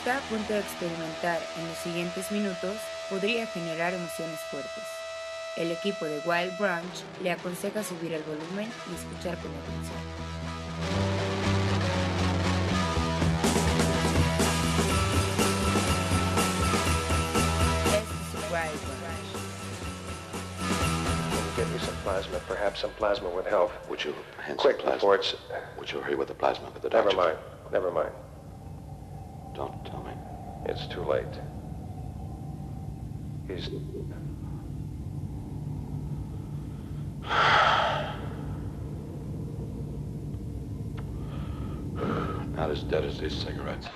Está a punto de experimentar en los siguientes minutos podría generar emociones fuertes. El equipo de Wild Branch le aconseja subir el volumen y escuchar con atención. Get me some plasma. Perhaps some plasma would help. Would you Quick, plasma? before it's... Would you hurry with the plasma for the Never doctor? mind. Never mind. Don't tell me. It's too late. He's... Not as dead as these cigarettes.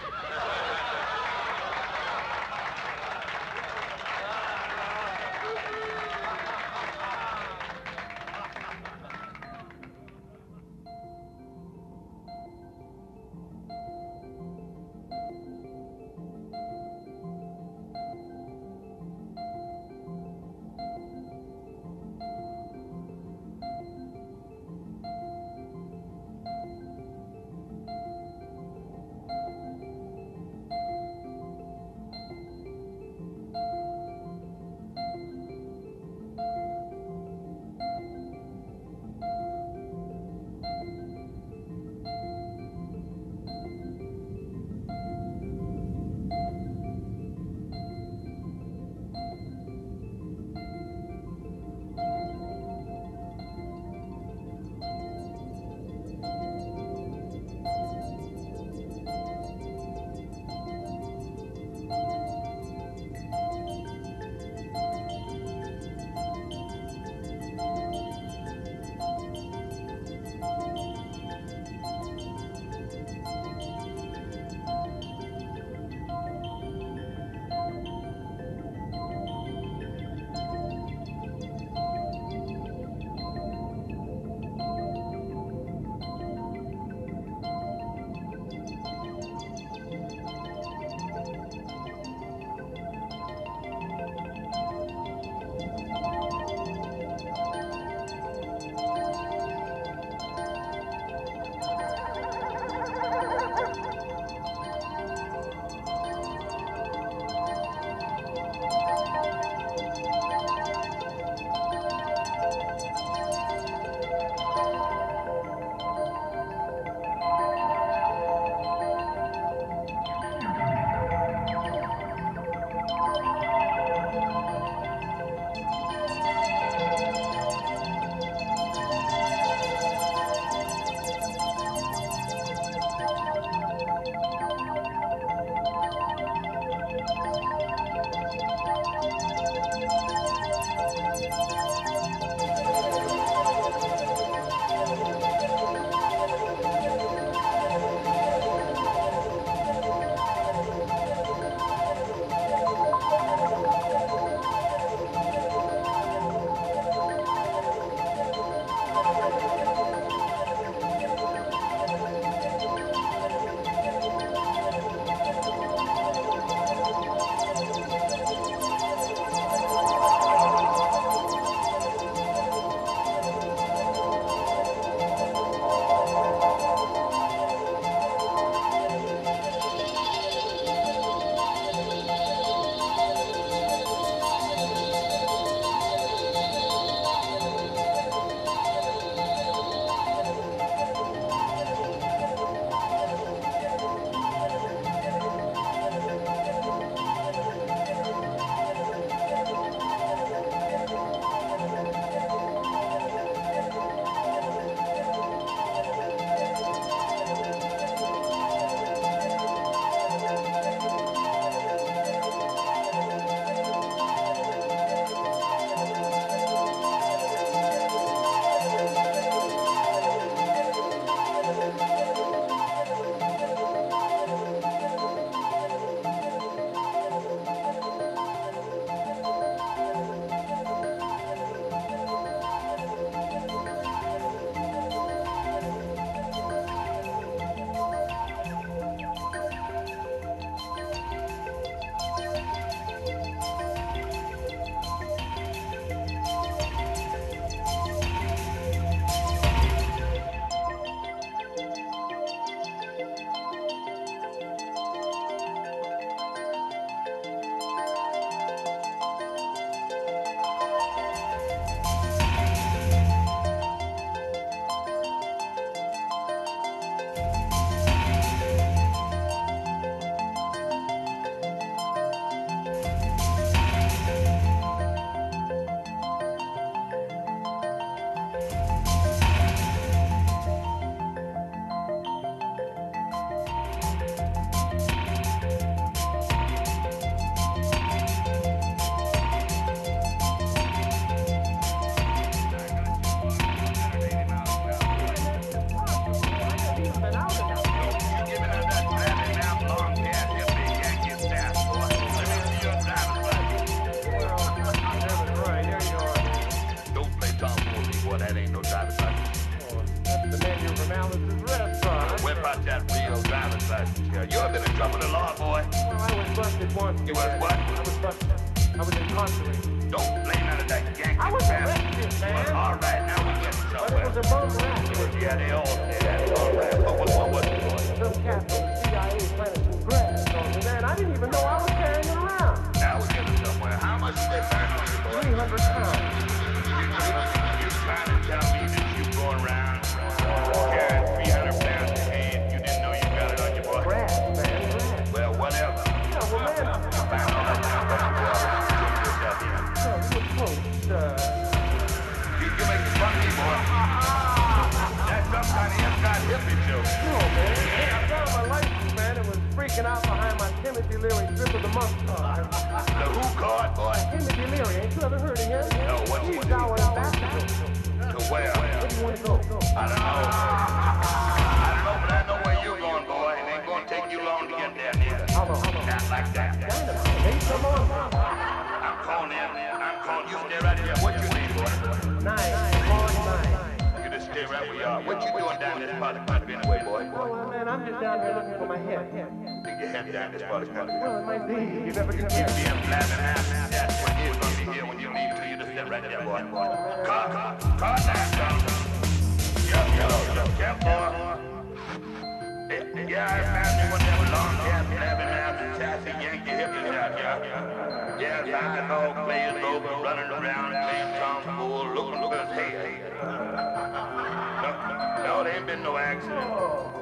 ain't been no accident. Oh.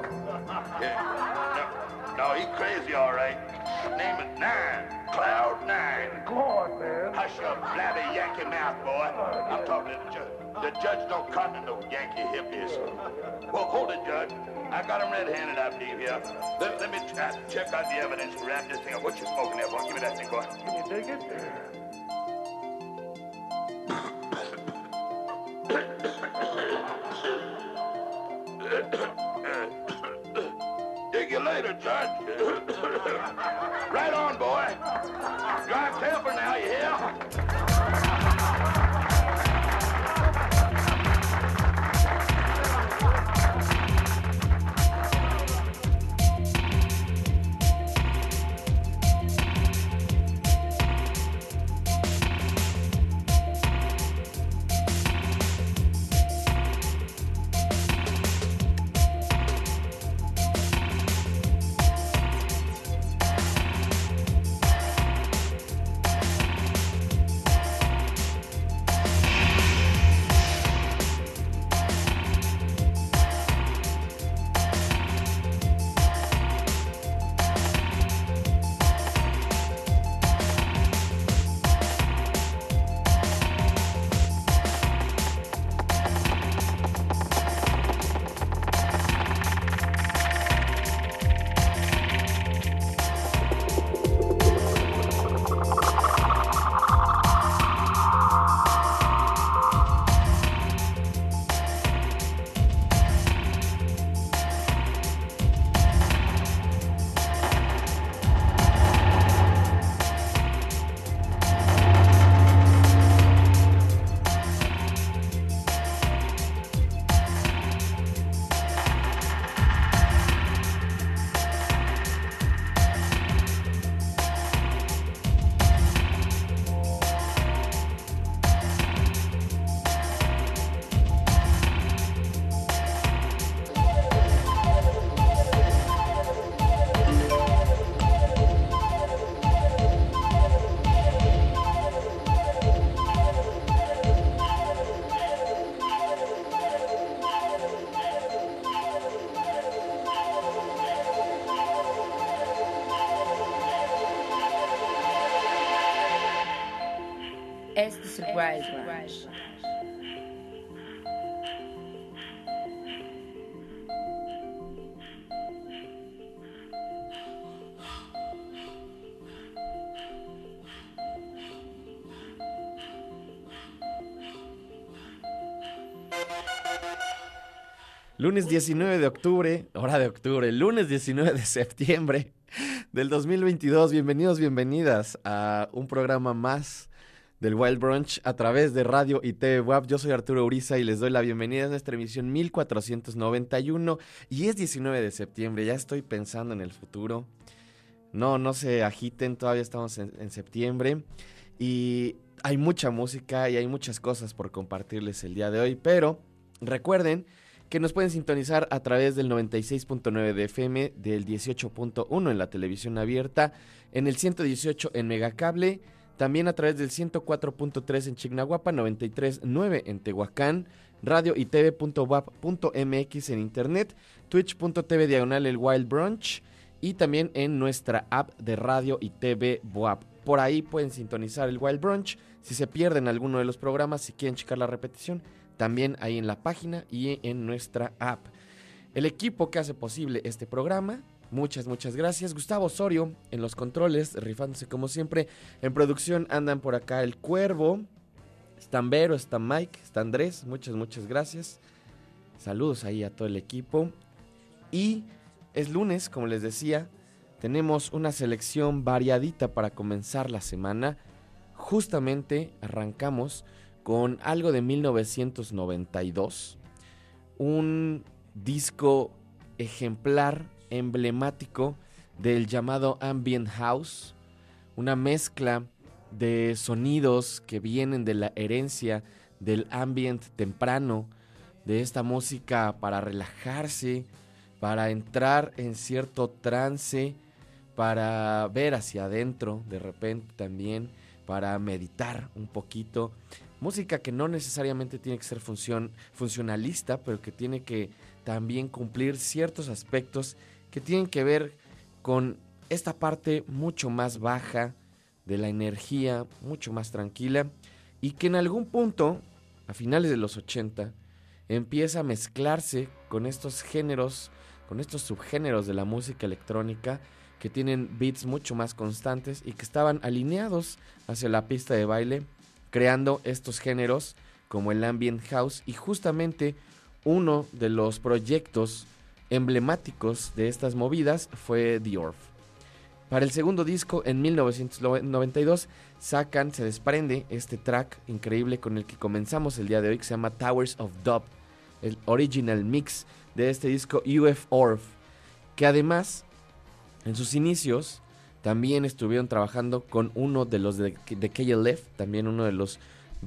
yeah. No, no, he crazy all right. Name it Nine. Cloud Nine. Go on, man. Hush up, blabby Yankee mouth, boy. Oh, yeah. I'm talking to the judge. The judge don't cotton to no Yankee hippies. Well, hold it, Judge. I got him red-handed, I believe, here. Let, let me check out the evidence wrap this thing up. What you smoking there, boy? Give me that thing, boy. Can you dig it? Lunes 19 de octubre, hora de octubre, lunes 19 de septiembre del 2022. Bienvenidos, bienvenidas a un programa más del Wild Brunch a través de radio y TV WAP. Yo soy Arturo Uriza y les doy la bienvenida a nuestra emisión 1491 y es 19 de septiembre. Ya estoy pensando en el futuro. No, no se agiten, todavía estamos en, septiembre y hay mucha música y hay muchas cosas por compartirles el día de hoy, pero recuerden que nos pueden sintonizar a través del 96.9 de FM, del 18.1 en la televisión abierta, en el 118 en Megacable, también a través del 104.3 en Chignahuapa, 93.9 en Tehuacán, radio y tv.wap.mx en internet, twitch.tv diagonal el Wild Brunch y también en nuestra app de radio y TV WAP. Por ahí pueden sintonizar el Wild Brunch. Si se pierden alguno de los programas, si quieren checar la repetición, también ahí en la página y en nuestra app. El equipo que hace posible este programa, muchas, muchas gracias. Gustavo Osorio en los controles, rifándose como siempre. En producción andan por acá el Cuervo, están Vero, está Mike, está Andrés, muchas, muchas gracias. Saludos ahí a todo el equipo. Y es lunes, como les decía, tenemos una selección variadita para comenzar la semana. Justamente arrancamos con algo de 1992, un disco ejemplar, emblemático del llamado Ambient House, una mezcla de sonidos que vienen de la herencia del ambient temprano, de esta música para relajarse, para entrar en cierto trance, para ver hacia adentro de repente también, para meditar un poquito. Música que no necesariamente tiene que ser funcionalista, pero que tiene que también cumplir ciertos aspectos que tienen que ver con esta parte mucho más baja de la energía, mucho más tranquila, y que en algún punto, a finales de los 80, empieza a mezclarse con estos géneros, con estos subgéneros de la música electrónica que tienen beats mucho más constantes y que estaban alineados hacia la pista de baile creando estos géneros como el ambient house y justamente uno de los proyectos emblemáticos de estas movidas fue The Orf. Para el segundo disco, en 1992, sacan, se desprende este track increíble con el que comenzamos el día de hoy, que se llama Towers of Dub, el original mix de este disco UF Orf, que además, en sus inicios, también estuvieron trabajando con uno de los de, de KLF, también uno de los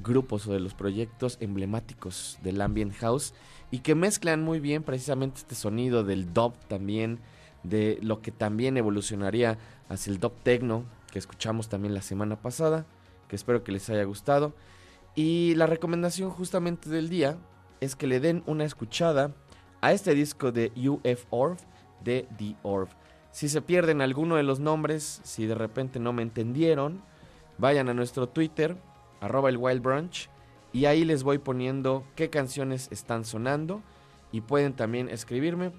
grupos o de los proyectos emblemáticos del Ambient House y que mezclan muy bien precisamente este sonido del dub también, de lo que también evolucionaría hacia el dub techno que escuchamos también la semana pasada, que espero que les haya gustado. Y la recomendación justamente del día es que le den una escuchada a este disco de UF Orf de The Orf. Si se pierden alguno de los nombres, si de repente no me entendieron, vayan a nuestro Twitter, arroba el Wild Brunch, y ahí les voy poniendo qué canciones están sonando y pueden también escribirme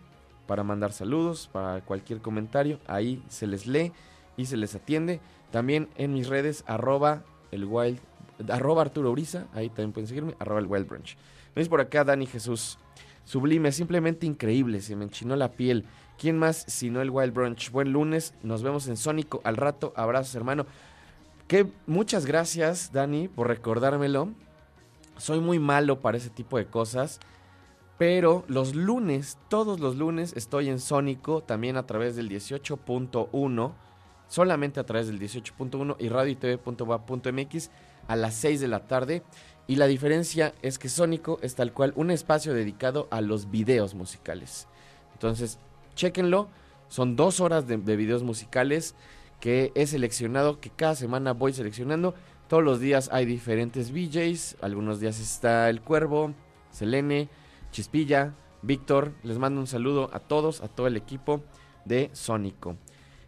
para mandar saludos, para cualquier comentario, ahí se les lee y se les atiende. También en mis redes, arroba el Wild, arroba Arturo Uriza, ahí también pueden seguirme, arroba el Wild Brunch. ¿Veis por acá Dani Jesús? Sublime, simplemente increíble, se me enchinó la piel. ¿Quién más sino el Wild Brunch? Buen lunes, nos vemos en Sónico al rato. Abrazos, hermano. Que muchas gracias, Dani, por recordármelo. Soy muy malo para ese tipo de cosas. Pero los lunes, todos los lunes, estoy en Sónico, también a través del 18.1, solamente a través del 18.1 y radio y a las 6 de la tarde. Y la diferencia es que Sónico es tal cual un espacio dedicado a los videos musicales. Entonces, Chéquenlo. Son dos horas de, videos musicales que he seleccionado, que cada semana voy seleccionando. Todos los días hay diferentes VJs. Algunos días está El Cuervo, Selene, Chispilla, Víctor. Les mando un saludo a todos, a todo el equipo de Sónico.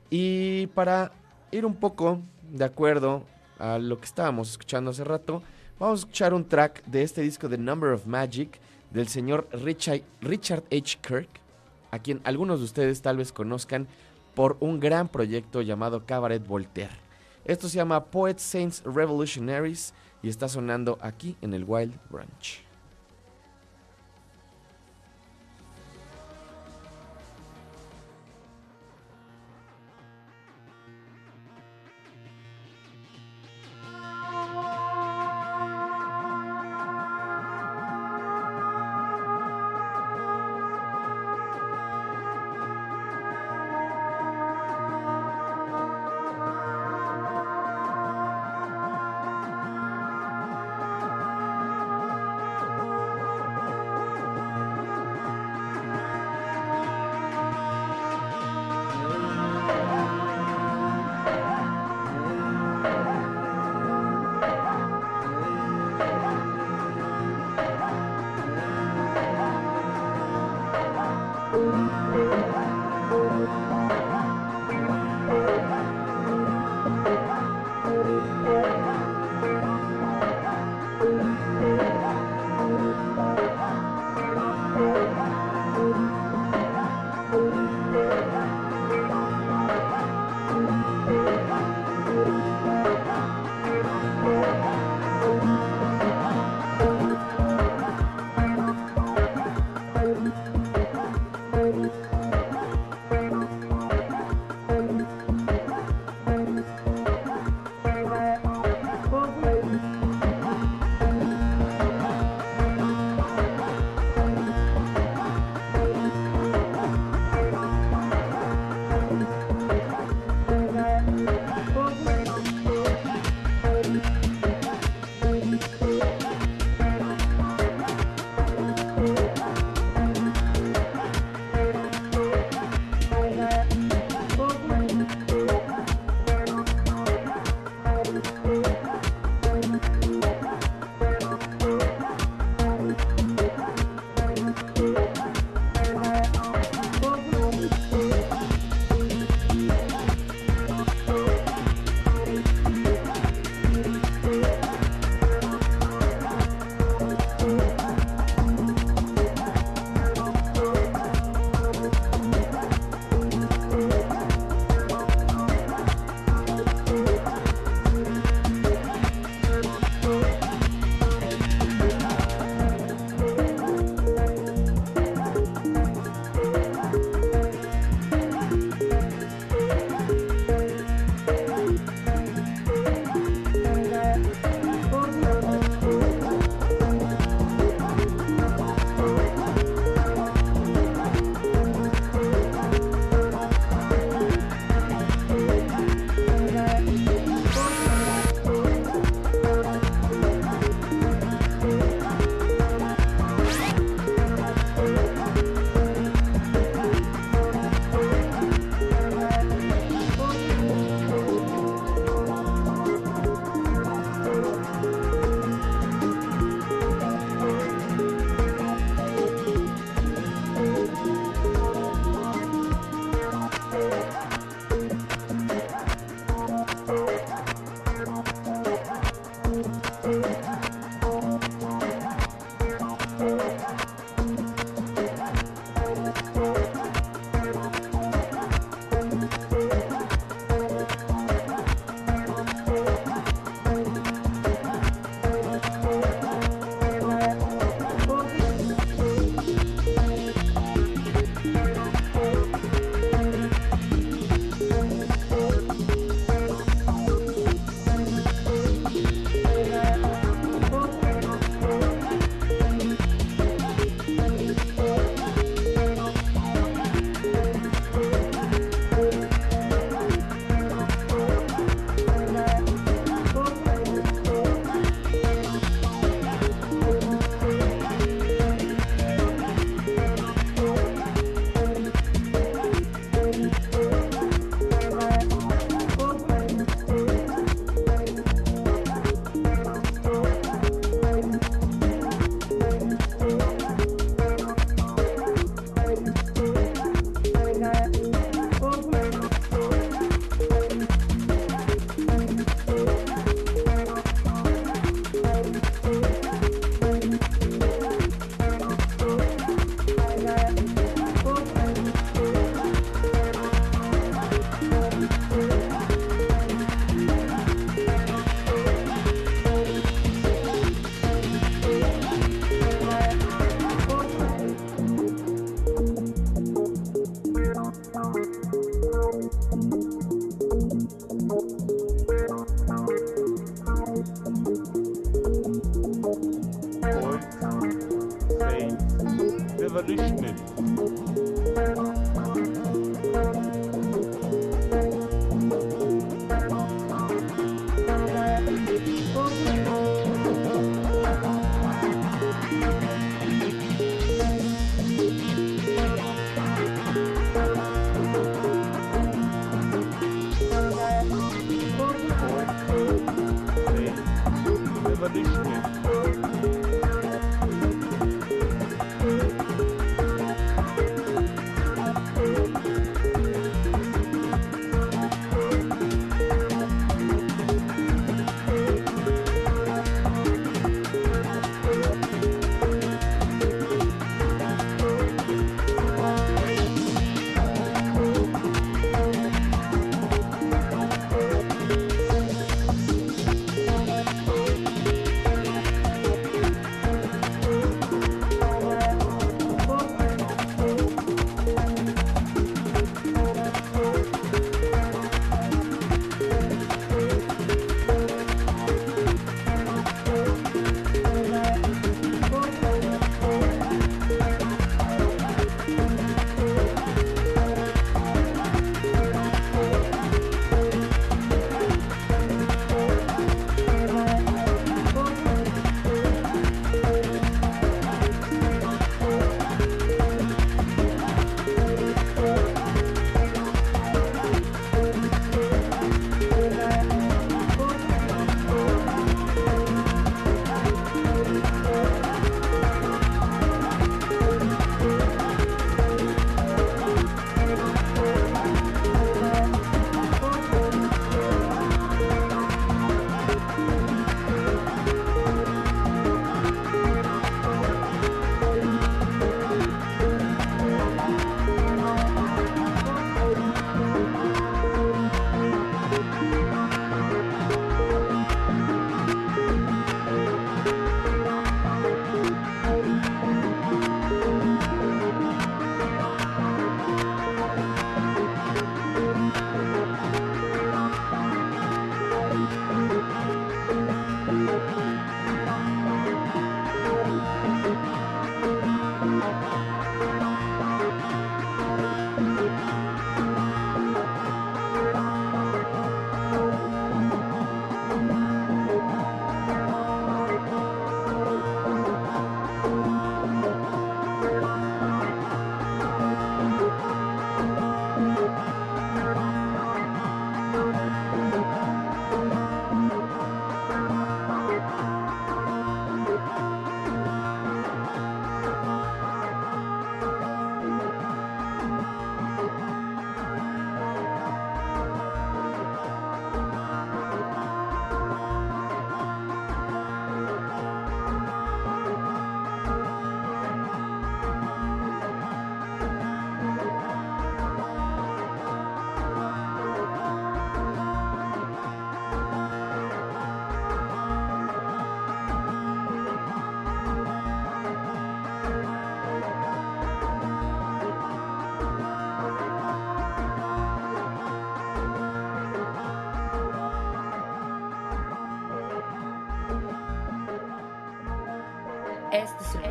Y para ir un poco de acuerdo a lo que estábamos escuchando hace rato, vamos a escuchar un track de este disco The Number of Magic del señor Richard H. Kirk a quien algunos de ustedes tal vez conozcan por un gran proyecto llamado Cabaret Voltaire. Esto se llama Poets Saints Revolutionaries y está sonando aquí en el Wild Branch.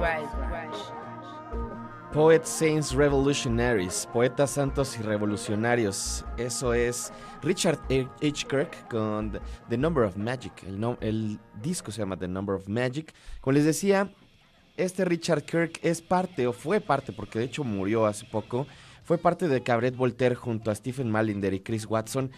Este es el Wild Rush. Poet Saints Revolutionaries, Poetas Santos y Revolucionarios. Eso es Richard H. Kirk con The- Number of Magic. El disco se llama The Number of Magic. Como les decía, este Richard Kirk es parte, o fue parte, porque de hecho murió hace poco, fue parte de Cabaret Voltaire junto a Stephen Malinder y Chris Watson.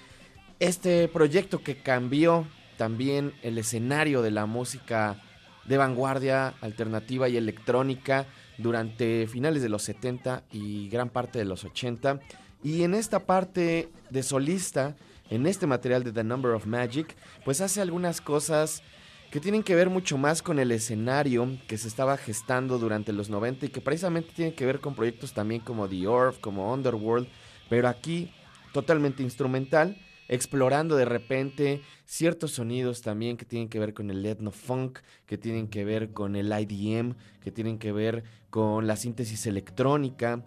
Este proyecto que cambió también el escenario de la música de vanguardia, alternativa y electrónica durante finales de los 70 y gran parte de los 80. Y en esta parte de solista, en este material de The Number of Magic, pues hace algunas cosas que tienen que ver mucho más con el escenario que se estaba gestando durante los 90 y que precisamente tienen que ver con proyectos también como The Orb, como Underworld, pero aquí totalmente instrumental, explorando de repente ciertos sonidos también que tienen que ver con el etno funk, que tienen que ver con el IDM, que tienen que ver con la síntesis electrónica,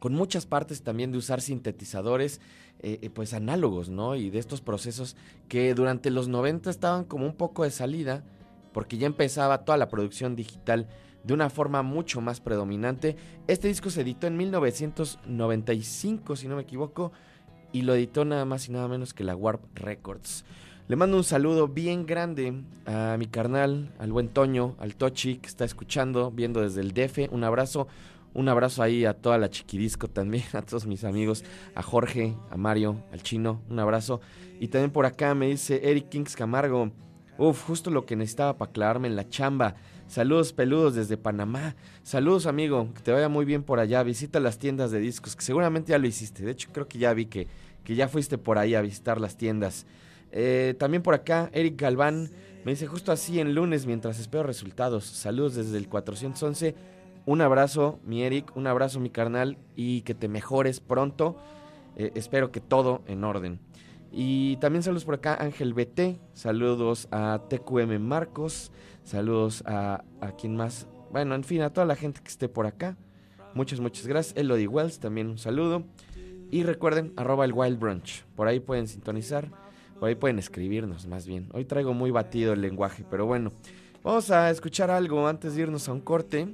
con muchas partes también de usar sintetizadores eh, eh, pues análogos, ¿no? Y de estos procesos que durante los 90 estaban como un poco de salida, porque ya empezaba toda la producción digital de una forma mucho más predominante. Este disco se editó en 1995, si no me equivoco, y lo editó nada más y nada menos que la Warp Records. Le mando un saludo bien grande a mi carnal, al buen Toño, al Tochi que está escuchando, viendo desde el DF. Un abrazo, un abrazo ahí a toda la chiquidisco también, a todos mis amigos, a Jorge, a Mario, al chino, un abrazo. Y también por acá me dice Eric Kings Camargo, uf, justo lo que necesitaba para aclararme en la chamba. Saludos peludos desde Panamá. Saludos amigo, que te vaya muy bien por allá. Visita las tiendas de discos, que seguramente ya lo hiciste. De hecho creo que ya vi que, que ya fuiste por ahí a visitar las tiendas. Eh, también por acá, Eric Galván me dice justo así en lunes mientras espero resultados. Saludos desde el 411. Un abrazo, mi Eric, un abrazo, mi carnal, y que te mejores pronto. Eh, espero que todo en orden. Y también saludos por acá, Ángel BT. Saludos a TQM Marcos. Saludos a, a quien más. Bueno, en fin, a toda la gente que esté por acá. Muchas, muchas gracias. Elodie Wells, también un saludo. Y recuerden, arroba el Wild Brunch. Por ahí pueden sintonizar. Por ahí pueden escribirnos más bien. Hoy traigo muy batido el lenguaje, pero bueno. Vamos a escuchar algo antes de irnos a un corte.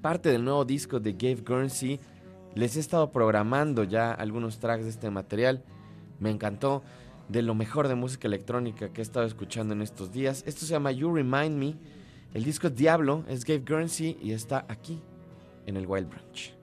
Parte del nuevo disco de Gabe Guernsey. Les he estado programando ya algunos tracks de este material. Me encantó. De lo mejor de música electrónica que he estado escuchando en estos días. Esto se llama You Remind Me. El disco es Diablo, es Gabe Guernsey y está aquí en el Wild Branch.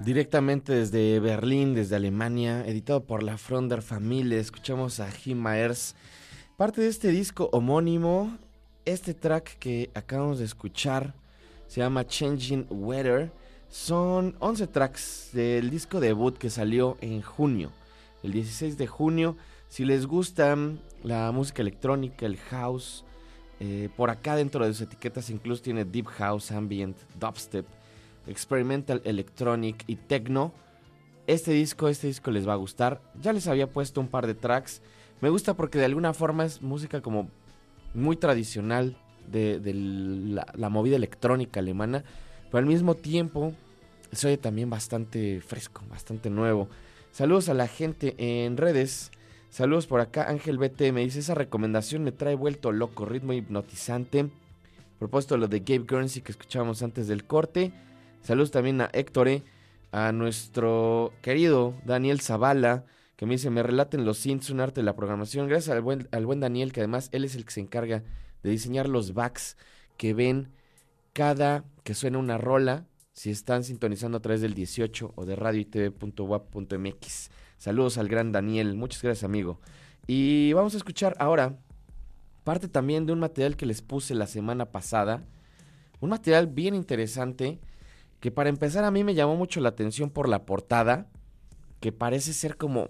Directamente desde Berlín, desde Alemania, editado por la Fronder Familie, escuchamos a Himmers. Parte de este disco homónimo, este track que acabamos de escuchar se llama Changing Weather. Son 11 tracks del disco debut que salió en junio, el 16 de junio. Si les gusta la música electrónica, el house, eh, por acá dentro de sus etiquetas incluso tiene Deep House, Ambient, Dubstep, Experimental Electronic y Techno. Este disco, este disco les va a gustar. Ya les había puesto un par de tracks. Me gusta porque de alguna forma es música como muy tradicional de, la movida electrónica alemana, pero al mismo tiempo se oye también bastante fresco, bastante nuevo. Saludos a la gente en redes. Saludos por acá. Ángel BT me dice: Esa recomendación me trae vuelto loco, ritmo hipnotizante. Propuesto lo de Gabe Guernsey que escuchábamos antes del corte. Saludos también a Héctor, E, a nuestro querido Daniel Zavala, que me dice: Me relaten los synths, un arte de la programación. Gracias al buen, Daniel, que además él es el que se encarga de diseñar los backs que ven cada que suena una rola si están sintonizando a través del 18 o de radio. Saludos al gran Daniel, muchas gracias amigo. Y vamos a escuchar ahora parte también de un material que les puse la semana pasada. Un material bien interesante que para empezar a mí me llamó mucho la atención por la portada, que parece ser como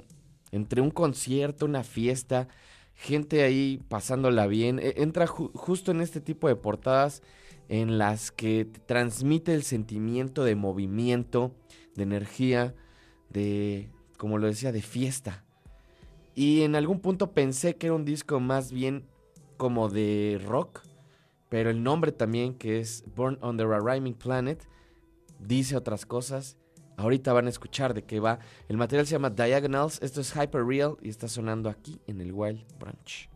entre un concierto, una fiesta, gente ahí pasándola bien. E entra ju justo en este tipo de portadas en las que te transmite el sentimiento de movimiento, de energía, de, como lo decía, de fiesta. Y en algún punto pensé que era un disco más bien como de rock, pero el nombre también, que es Born Under a Rhyming Planet, dice otras cosas. Ahorita van a escuchar de qué va. El material se llama Diagonals, esto es Hyper Real y está sonando aquí en el Wild Branch.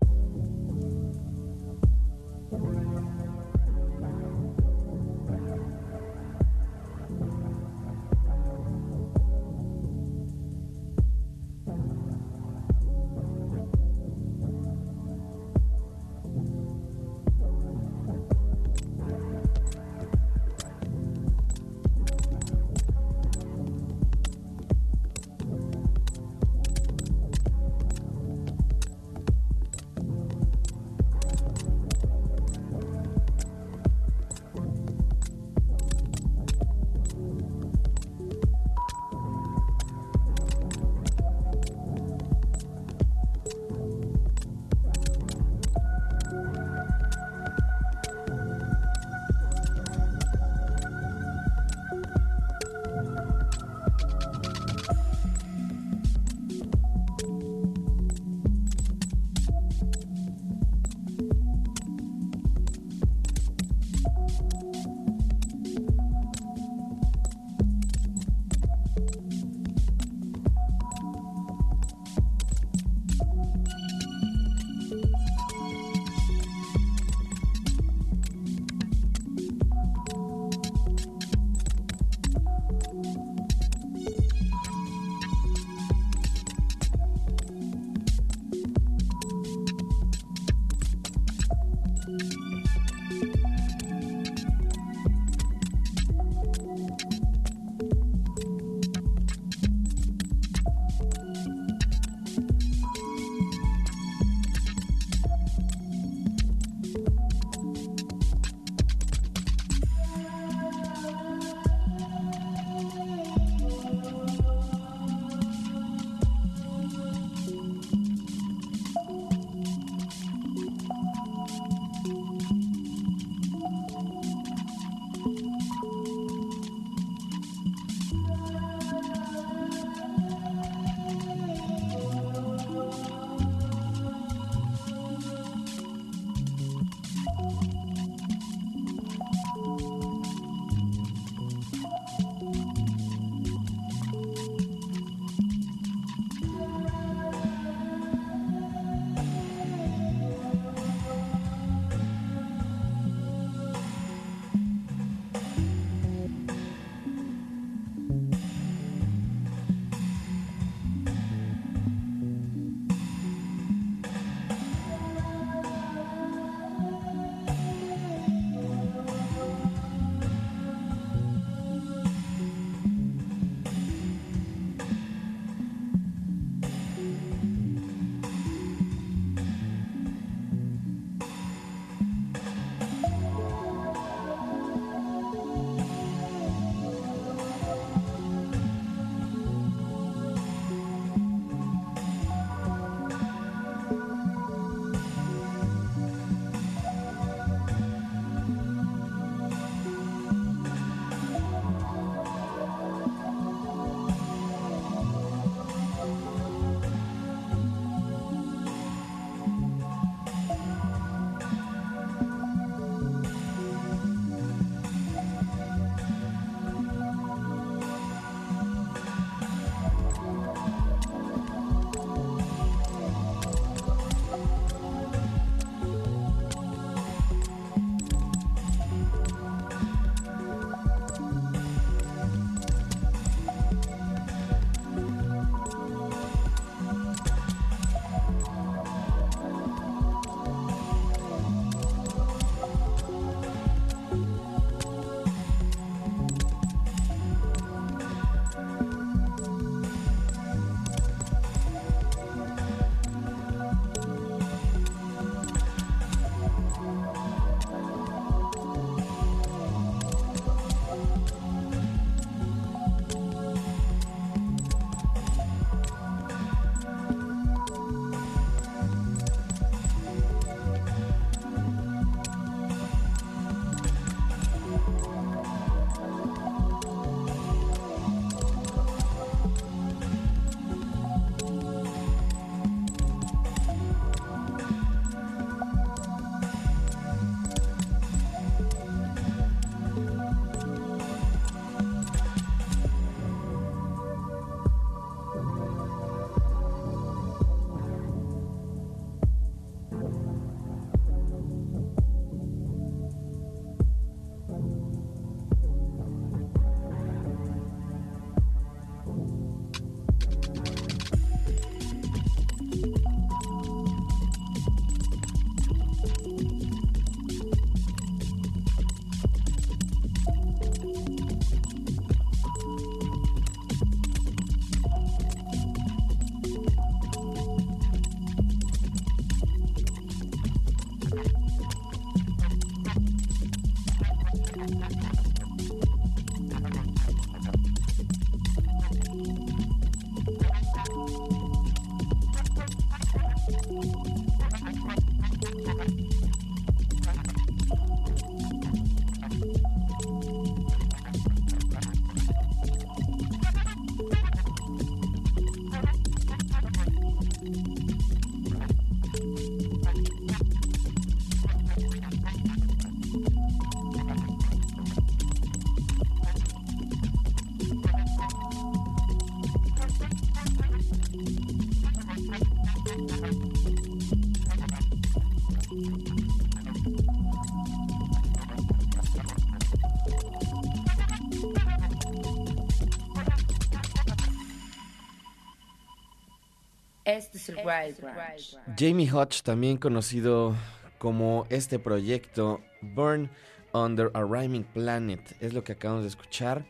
Jamie Hodge, también conocido como este proyecto Burn Under a Rhyming Planet, es lo que acabamos de escuchar.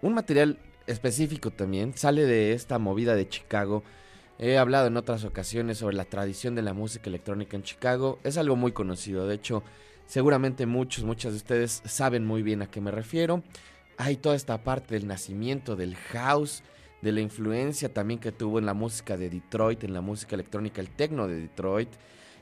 Un material específico también, sale de esta movida de Chicago He hablado en otras ocasiones sobre la tradición de la música electrónica en Chicago. Es algo muy conocido, de hecho, seguramente muchos, muchas de ustedes saben muy bien a qué me refiero. Hay toda esta parte del nacimiento del house, de la influencia también que tuvo en la música de Detroit, en la música electrónica, el techno de Detroit.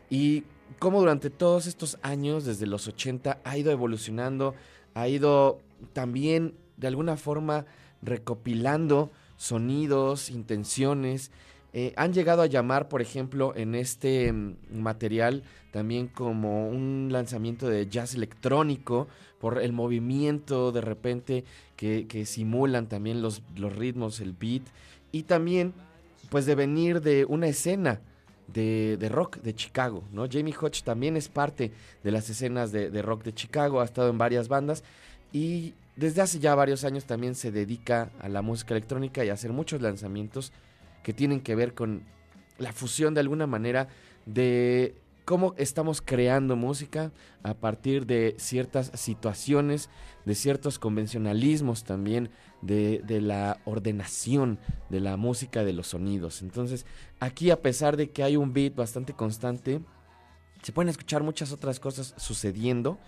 Y cómo durante todos estos años, desde los 80, ha ido evolucionando, ha ido también de alguna forma recopilando sonidos, intenciones. Eh, han llegado a llamar, por ejemplo, en este mm, material también como un lanzamiento de jazz electrónico por el movimiento de repente que, que simulan también los, los ritmos, el beat y también pues de venir de una escena de, de rock de Chicago, ¿no? Jamie Hodge también es parte de las escenas de, de rock de Chicago, ha estado en varias bandas y desde hace ya varios años también se dedica a la música electrónica y a hacer muchos lanzamientos que tienen que ver con la fusión de alguna manera de cómo estamos creando música a partir de ciertas situaciones, de ciertos convencionalismos también, de, de, la ordenación de la música, de los sonidos. Entonces, aquí a pesar de que hay un beat bastante constante, se pueden escuchar muchas otras cosas sucediendo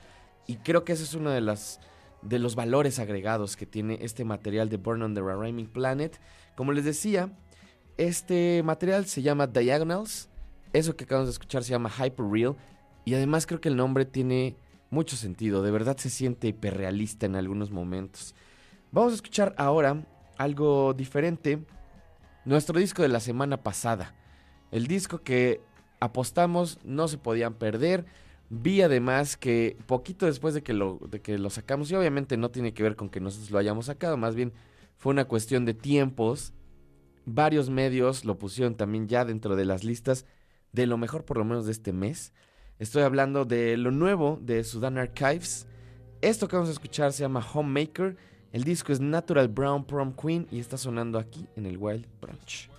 y creo que ese es uno de las de los valores agregados que tiene este material de Burn on the Rhyming Planet. Como les decía, este material se llama Diagonals. Eso que acabamos de escuchar se llama Hyper Real. Y además creo que el nombre tiene mucho sentido. De verdad se siente hiperrealista en algunos momentos. Vamos a escuchar ahora algo diferente. Nuestro disco de la semana pasada. El disco que apostamos no se podían perder. Vi además que poquito después de que, lo, de que lo sacamos, y obviamente no tiene que ver con que nosotros lo hayamos sacado, más bien fue una cuestión de tiempos. Varios medios lo pusieron también ya dentro de las listas de lo mejor por lo menos de este mes. Estoy hablando de lo nuevo de Sudan Archives. Esto que vamos a escuchar se llama Homemaker. El disco es Natural Brown Prom Queen y está sonando aquí en el Wild Brunch.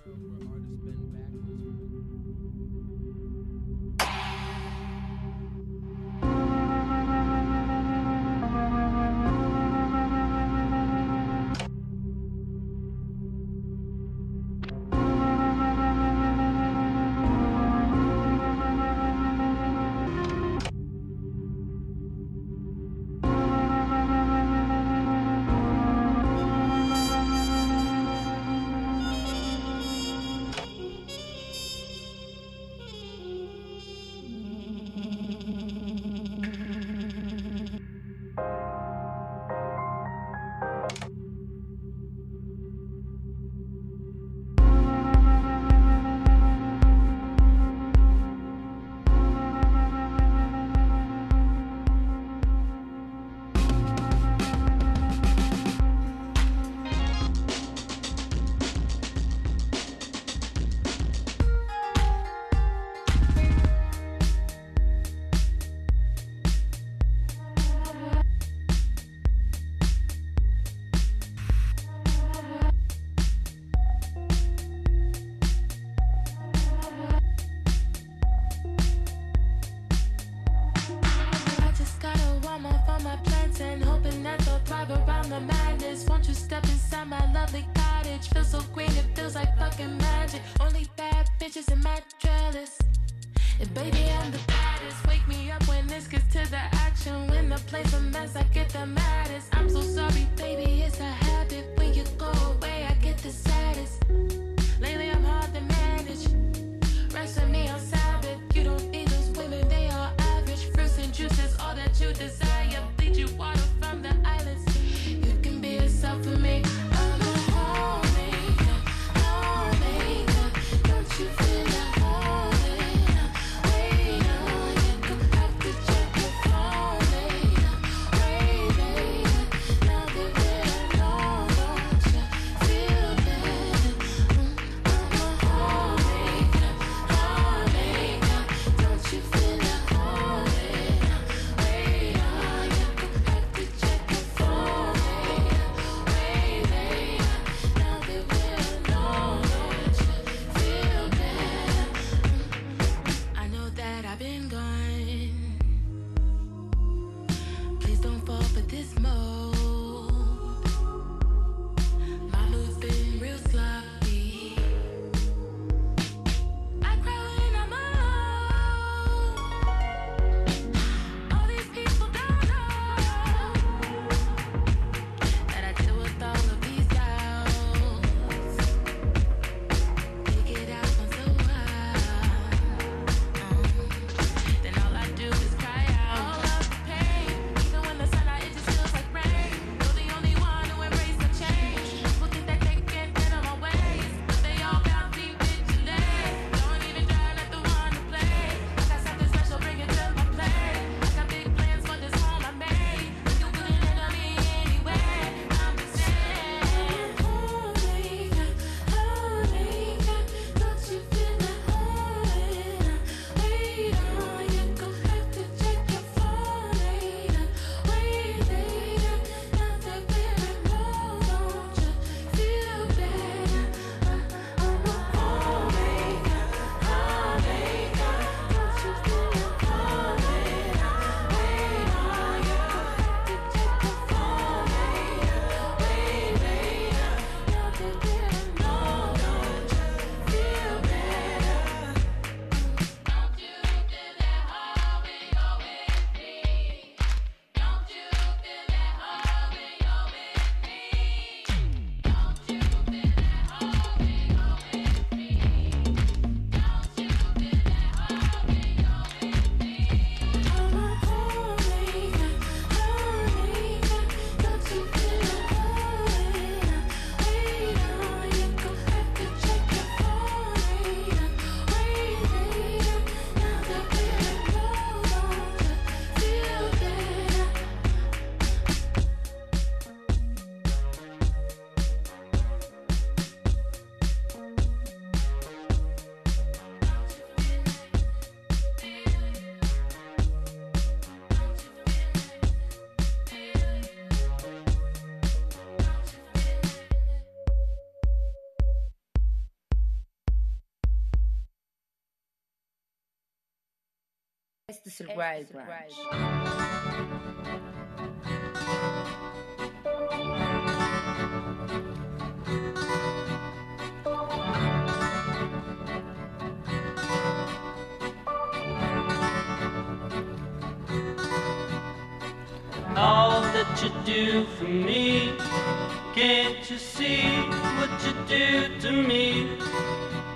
Este es el Wild Branch. all that you do for me. Can't you see what you do to me?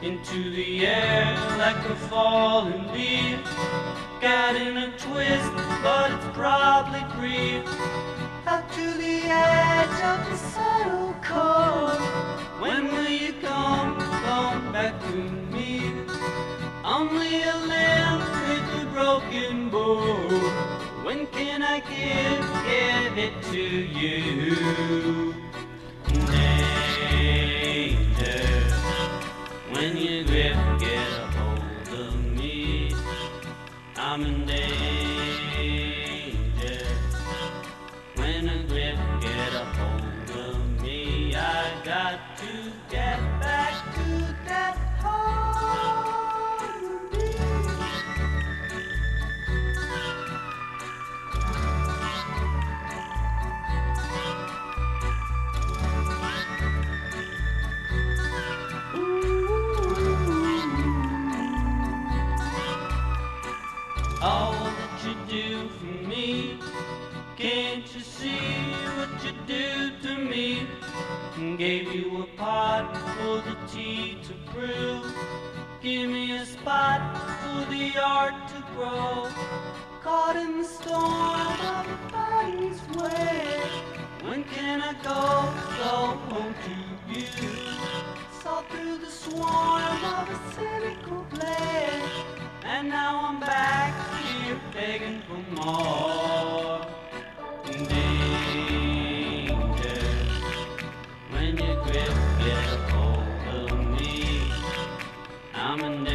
Into the air like a falling leaf. Got in a twist, but it's probably brief. Out to the edge of the subtle cold. When will you come, come back to me? Only a limb with a broken bow. When can I give, give it to you? common day. Caught in the storm of a body's way. When can I go, go home to you? Saw through the swarm of a cynical blade. And now I'm back here begging for more danger. When you grip, get a hold of me. I'm in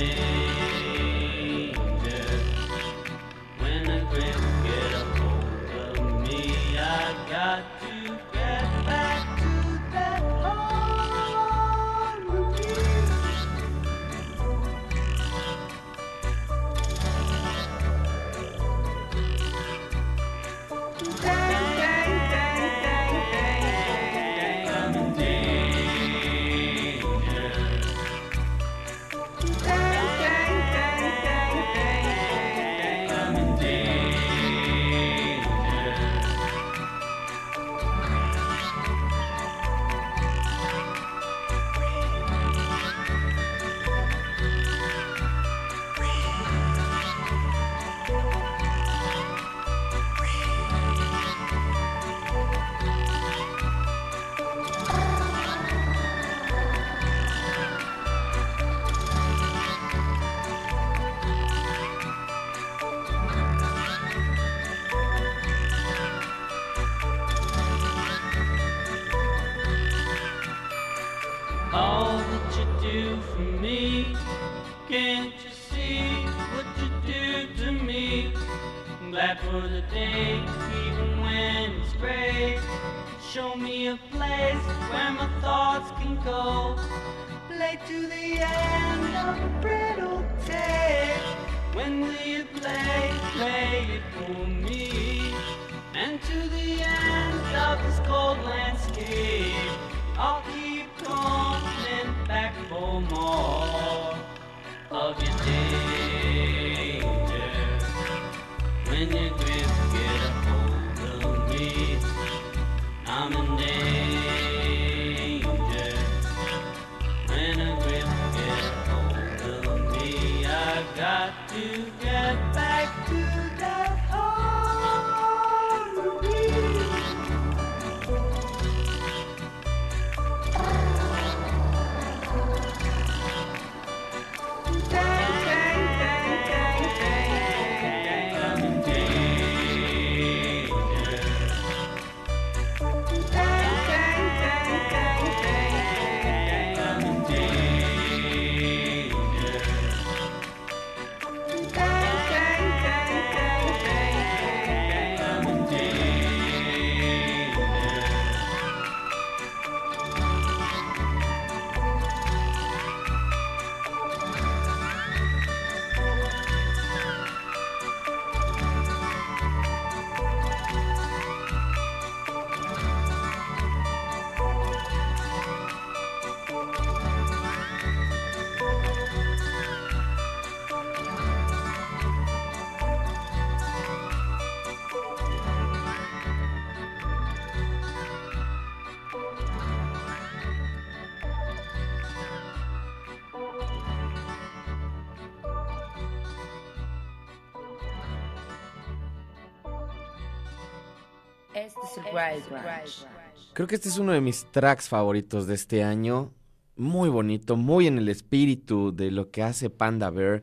Creo que este es uno de mis tracks favoritos de este año. Muy bonito, muy en el espíritu de lo que hace Panda Bear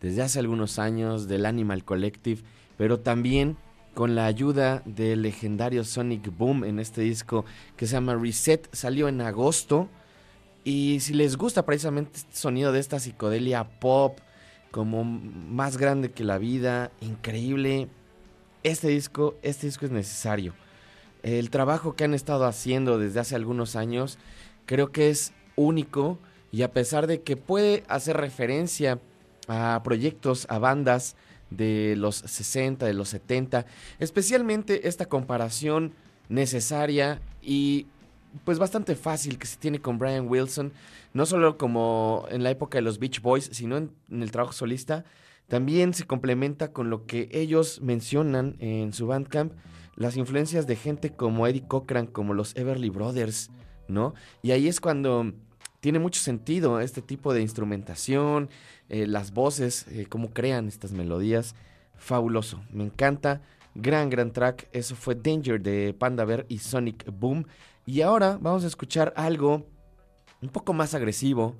desde hace algunos años, del Animal Collective, pero también con la ayuda del legendario Sonic Boom en este disco que se llama Reset. Salió en agosto. Y si les gusta precisamente este sonido de esta psicodelia pop, como más grande que la vida, increíble, este disco, este disco es necesario. El trabajo que han estado haciendo desde hace algunos años creo que es único y a pesar de que puede hacer referencia a proyectos, a bandas de los 60, de los 70, especialmente esta comparación necesaria y pues bastante fácil que se tiene con Brian Wilson, no solo como en la época de los Beach Boys, sino en, en el trabajo solista, también se complementa con lo que ellos mencionan en su Bandcamp, las influencias de gente como Eddie Cochran, como los Everly Brothers, ¿no? Y ahí es cuando tiene mucho sentido este tipo de instrumentación, eh, las voces, eh, cómo crean estas melodías. Fabuloso, me encanta. Gran, gran track. Eso fue Danger de Panda Bear y Sonic Boom. Y ahora vamos a escuchar algo un poco más agresivo.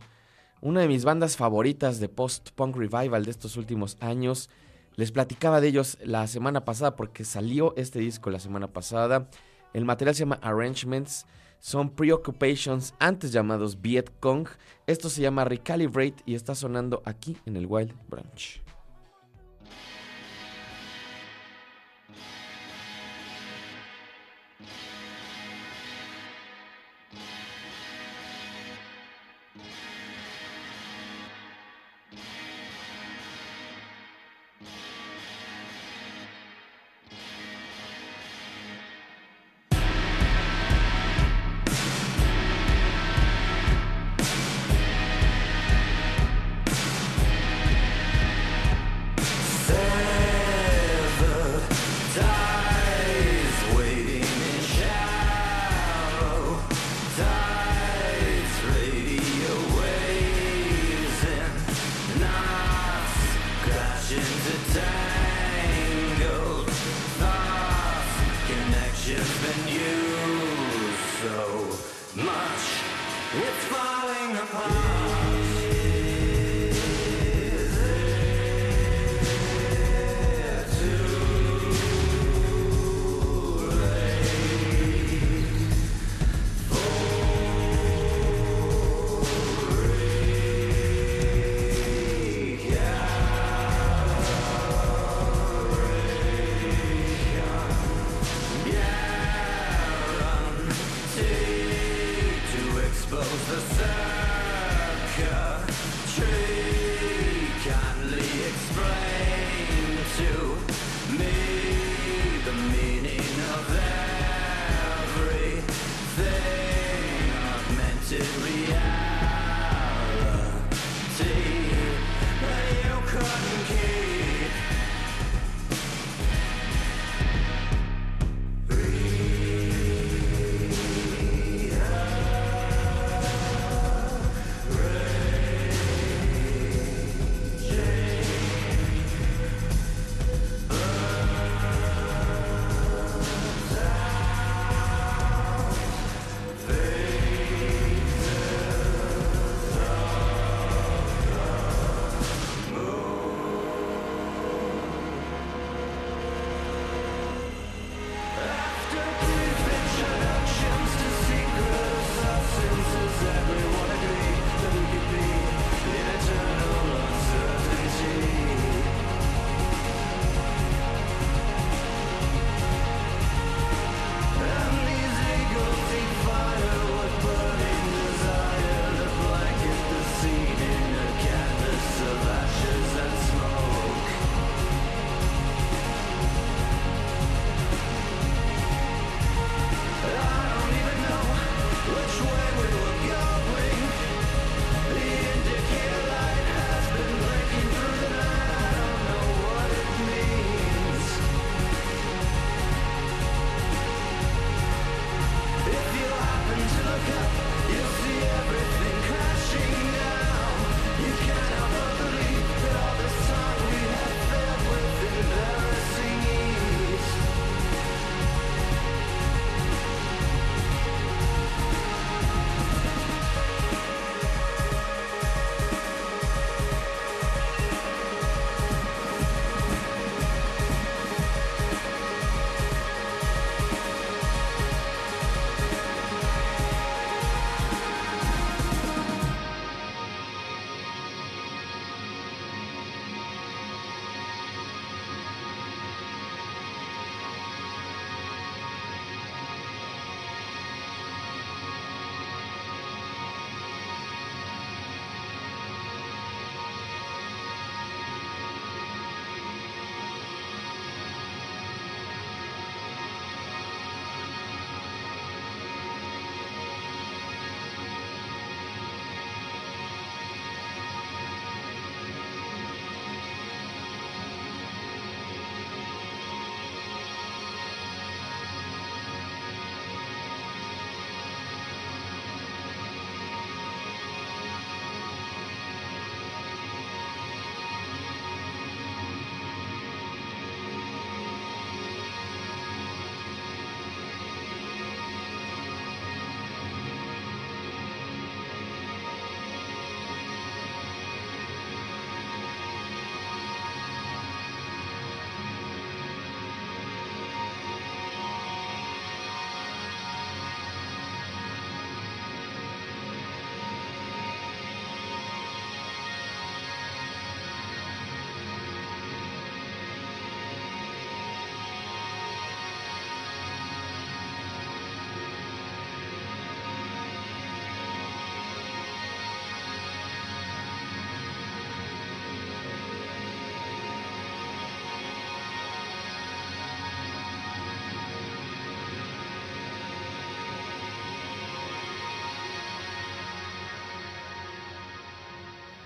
Una de mis bandas favoritas de post-punk revival de estos últimos años. Les platicaba de ellos la semana pasada porque salió este disco la semana pasada. El material se llama Arrangements. Son preoccupations antes llamados Viet Cong. Esto se llama Recalibrate y está sonando aquí en el Wild Branch.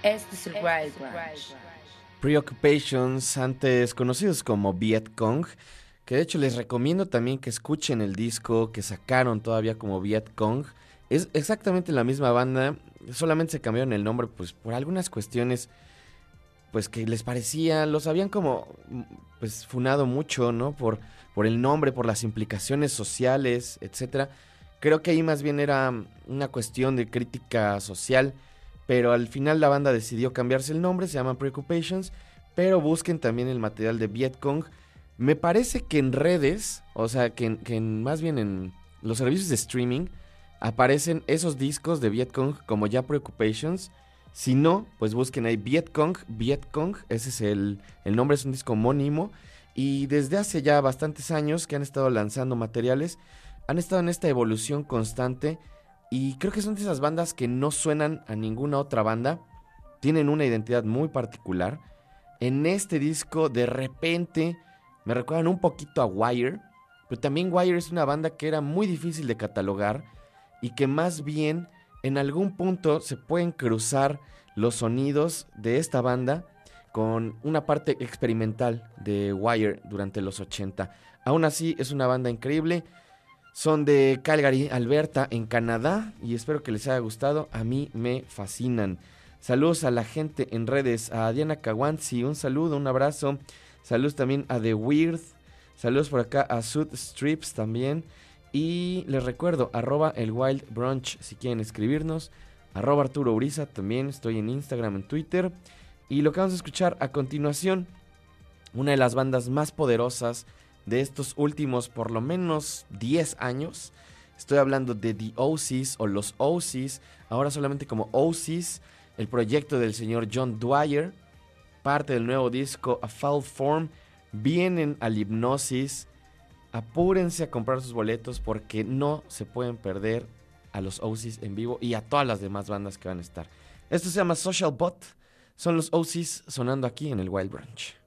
Es el Wild Branch. Preoccupations, antes conocidos como Viet Cong, que de hecho les recomiendo también que escuchen el disco que sacaron todavía como Viet Cong. Es exactamente la misma banda, solamente se cambiaron el nombre pues por algunas cuestiones pues que les parecía, los habían como pues funado mucho, ¿no? Por, por el nombre, por las implicaciones sociales, etcétera. Creo que ahí más bien era una cuestión de crítica social, pero al final la banda decidió cambiarse el nombre, se llama Preoccupations, pero busquen también el material de Vietcong. Me parece que en redes, o sea, que, que más bien en los servicios de streaming, aparecen esos discos de Vietcong como ya Preoccupations. Si no, pues busquen ahí Vietcong, Vietcong, ese es el, el nombre, es un disco homónimo. Y desde hace ya bastantes años que han estado lanzando materiales, han estado en esta evolución constante. Y creo que son de esas bandas que no suenan a ninguna otra banda. Tienen una identidad muy particular. En este disco, de repente, me recuerdan un poquito a Wire. Pero también Wire es una banda que era muy difícil de catalogar. Y que más bien en algún punto se pueden cruzar los sonidos de esta banda con una parte experimental de Wire durante los 80. Aún así es una banda increíble. Son de Calgary, Alberta, en Canadá y espero que les haya gustado. A mí me fascinan. Saludos a la gente en redes, a Diana Kawansi, un saludo, un abrazo. Saludos también a The Weird. Saludos por acá a Sud Strips también. Y les recuerdo, arroba el Wild Brunch si quieren escribirnos. Arroba Arturo Uriza también, estoy en Instagram, en Twitter. Y lo que vamos a escuchar a continuación, una de las bandas más poderosas de estos últimos por lo menos 10 años. Estoy hablando de The Oasis o los Oasis, ahora solamente como Oasis, el proyecto del señor John Dwyer, parte del nuevo disco A Foul Form. Vienen al hipnosis. Apúrense a comprar sus boletos porque no se pueden perder a los Oasis en vivo y a todas las demás bandas que van a estar. Esto se llama Social Bot. Son los Oasis sonando aquí en el Wild Branch.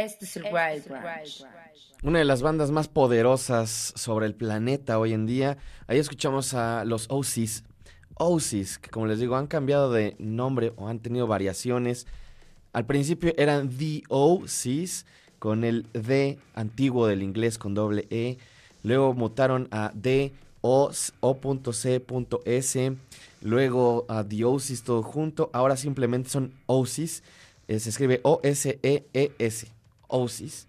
Este es el Wild Branch. Una de las bandas más poderosas sobre el planeta hoy en día. Ahí escuchamos a los OCs. OCs, que como les digo, han cambiado de nombre o han tenido variaciones. Al principio eran The OCs, con el D antiguo del inglés con doble E. Luego mutaron a D O.C.S. Luego a The OCs todo junto. Ahora simplemente son OCs. Eh, se escribe O-S-E-E-S. OCs.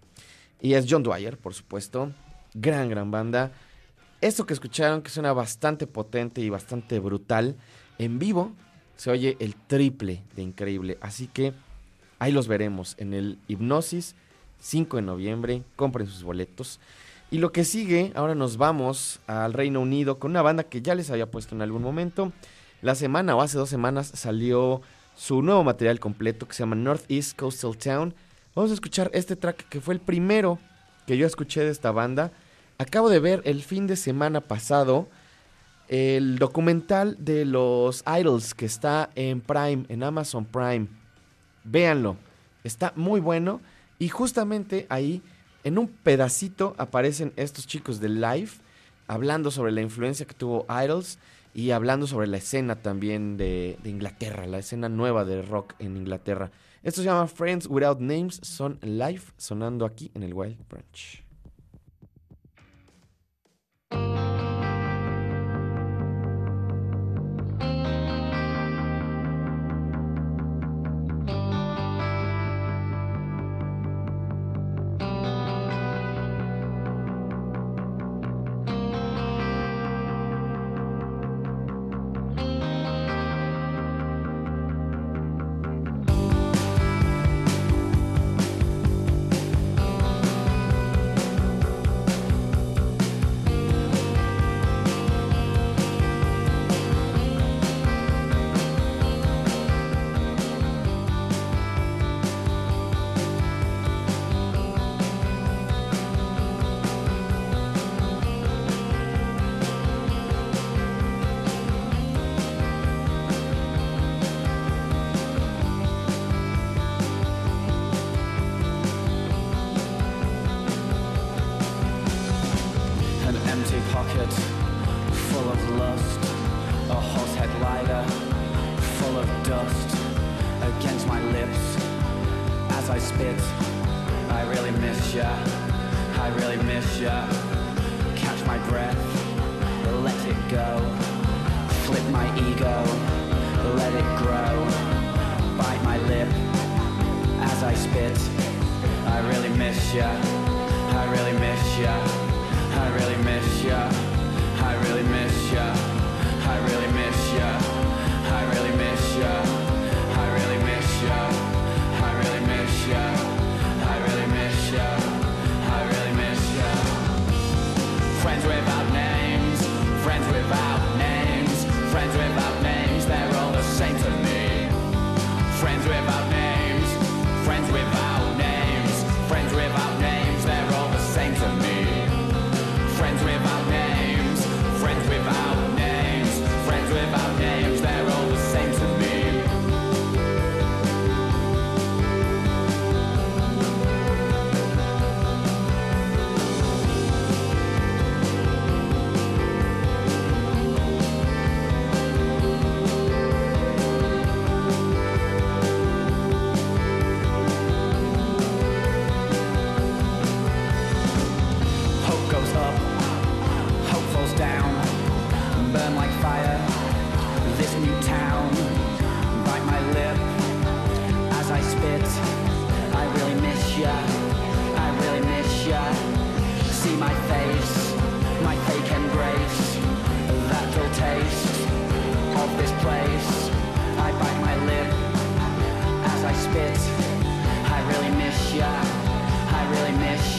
Y es John Dwyer, por supuesto. Gran, gran banda. Esto que escucharon, que suena bastante potente y bastante brutal, en vivo se oye el triple de increíble. Así que ahí los veremos en el Hipnosis, 5 de noviembre. Compren sus boletos. Y lo que sigue, ahora nos vamos al Reino Unido con una banda que ya les había puesto en algún momento. La semana o hace dos semanas salió su nuevo material completo que se llama Northeast Coastal Town. Vamos a escuchar este track que fue el primero que yo escuché de esta banda. Acabo de ver el fin de semana pasado el documental de los Idols que está en Prime, en Amazon Prime. Véanlo, está muy bueno y justamente ahí en un pedacito aparecen estos chicos de Live hablando sobre la influencia que tuvo Idols y hablando sobre la escena también de, de Inglaterra, la escena nueva de rock en Inglaterra. Esto se llama Friends Without Names, son live sonando aquí en el Wild Branch. Friends without names, friends without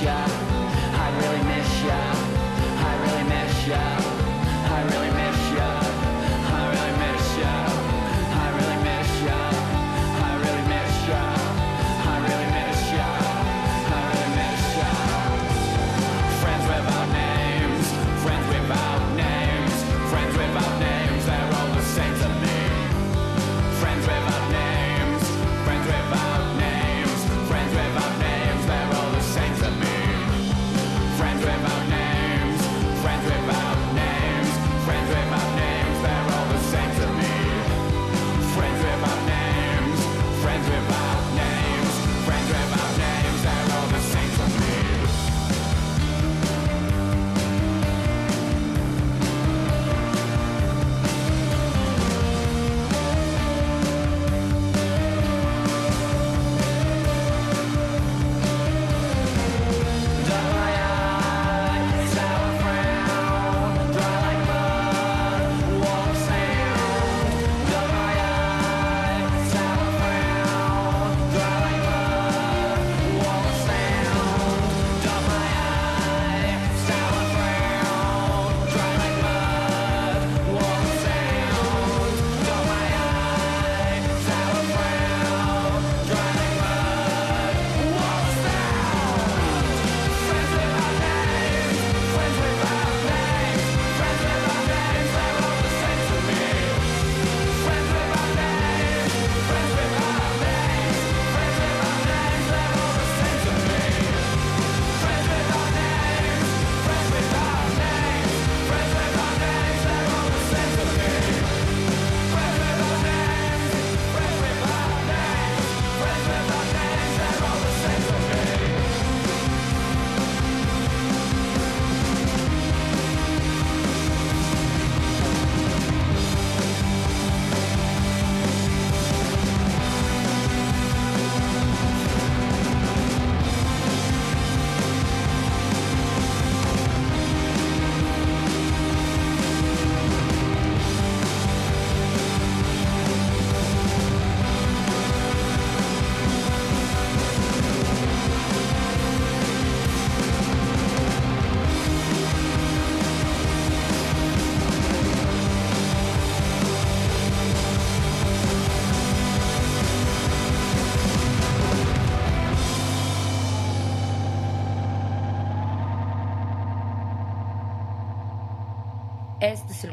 ya. I really miss ya. I really miss ya.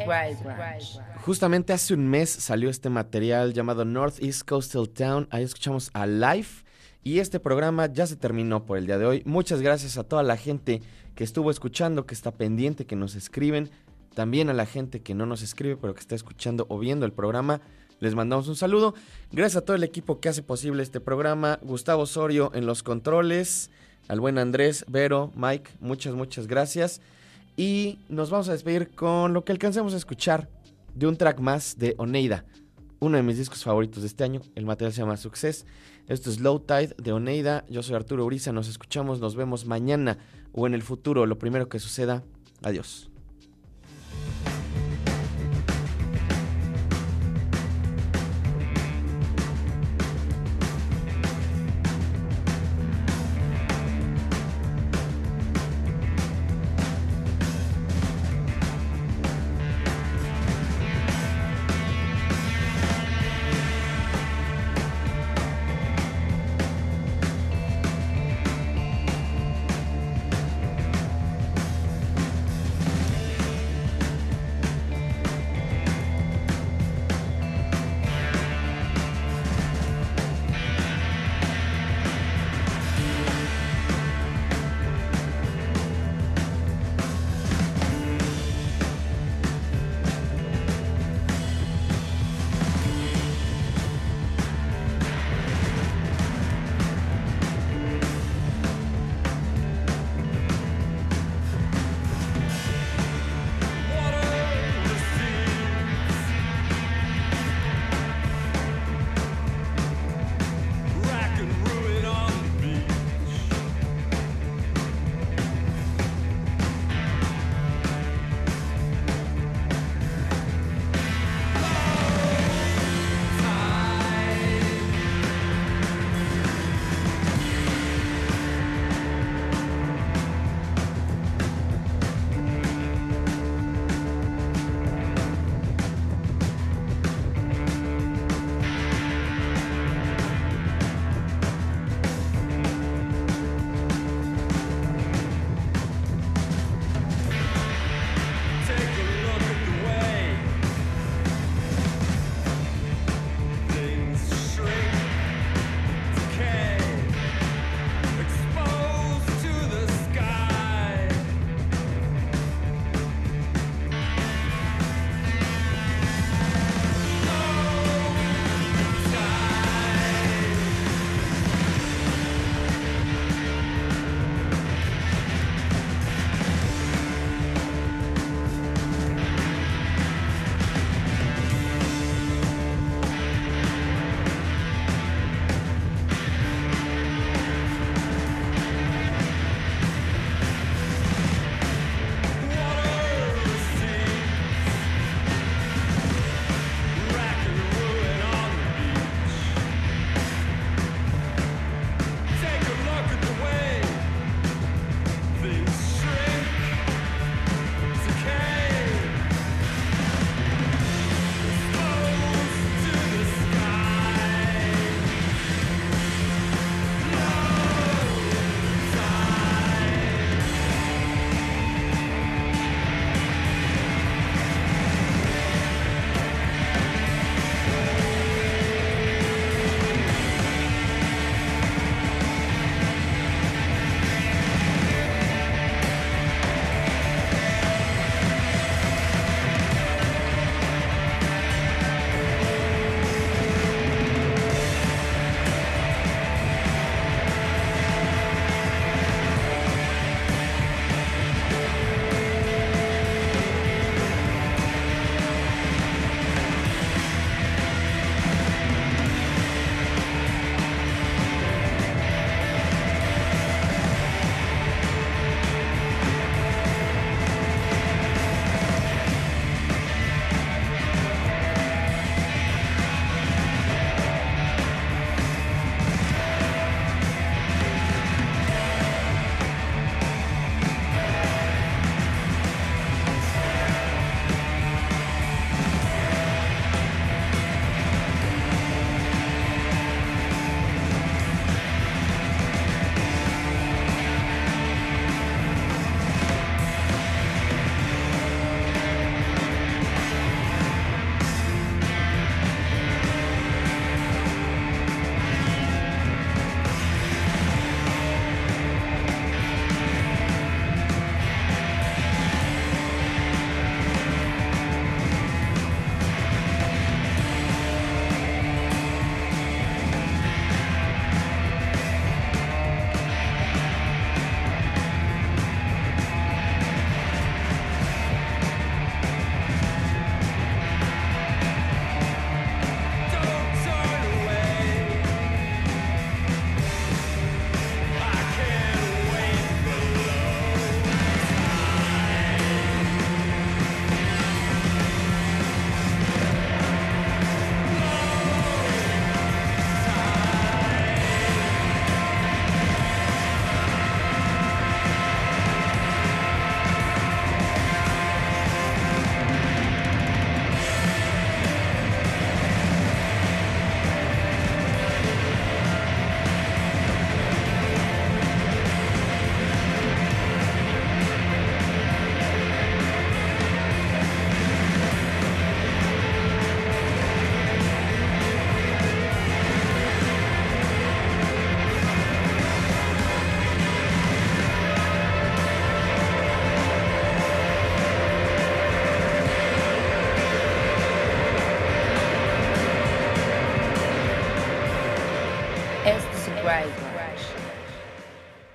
Wild. Justamente hace un mes salió este material llamado Northeast Coastal Town. Ahí escuchamos a Life. Y este programa ya se terminó por el día de hoy. Muchas gracias a toda la gente que estuvo escuchando, que está pendiente, que nos escriben. También a la gente que no nos escribe, pero que está escuchando o viendo el programa. Les mandamos un saludo. Gracias a todo el equipo que hace posible este programa. Gustavo Osorio en los controles. Al buen Andrés, Vero, Mike. Muchas, muchas gracias. Y nos vamos a despedir con lo que alcancemos a escuchar de un track más de Oneida, uno de mis discos favoritos de este año. El material se llama Success. Esto es Low Tide de Oneida. Yo soy Arturo Uriza. Nos escuchamos, nos vemos mañana o en el futuro. Lo primero que suceda. Adiós.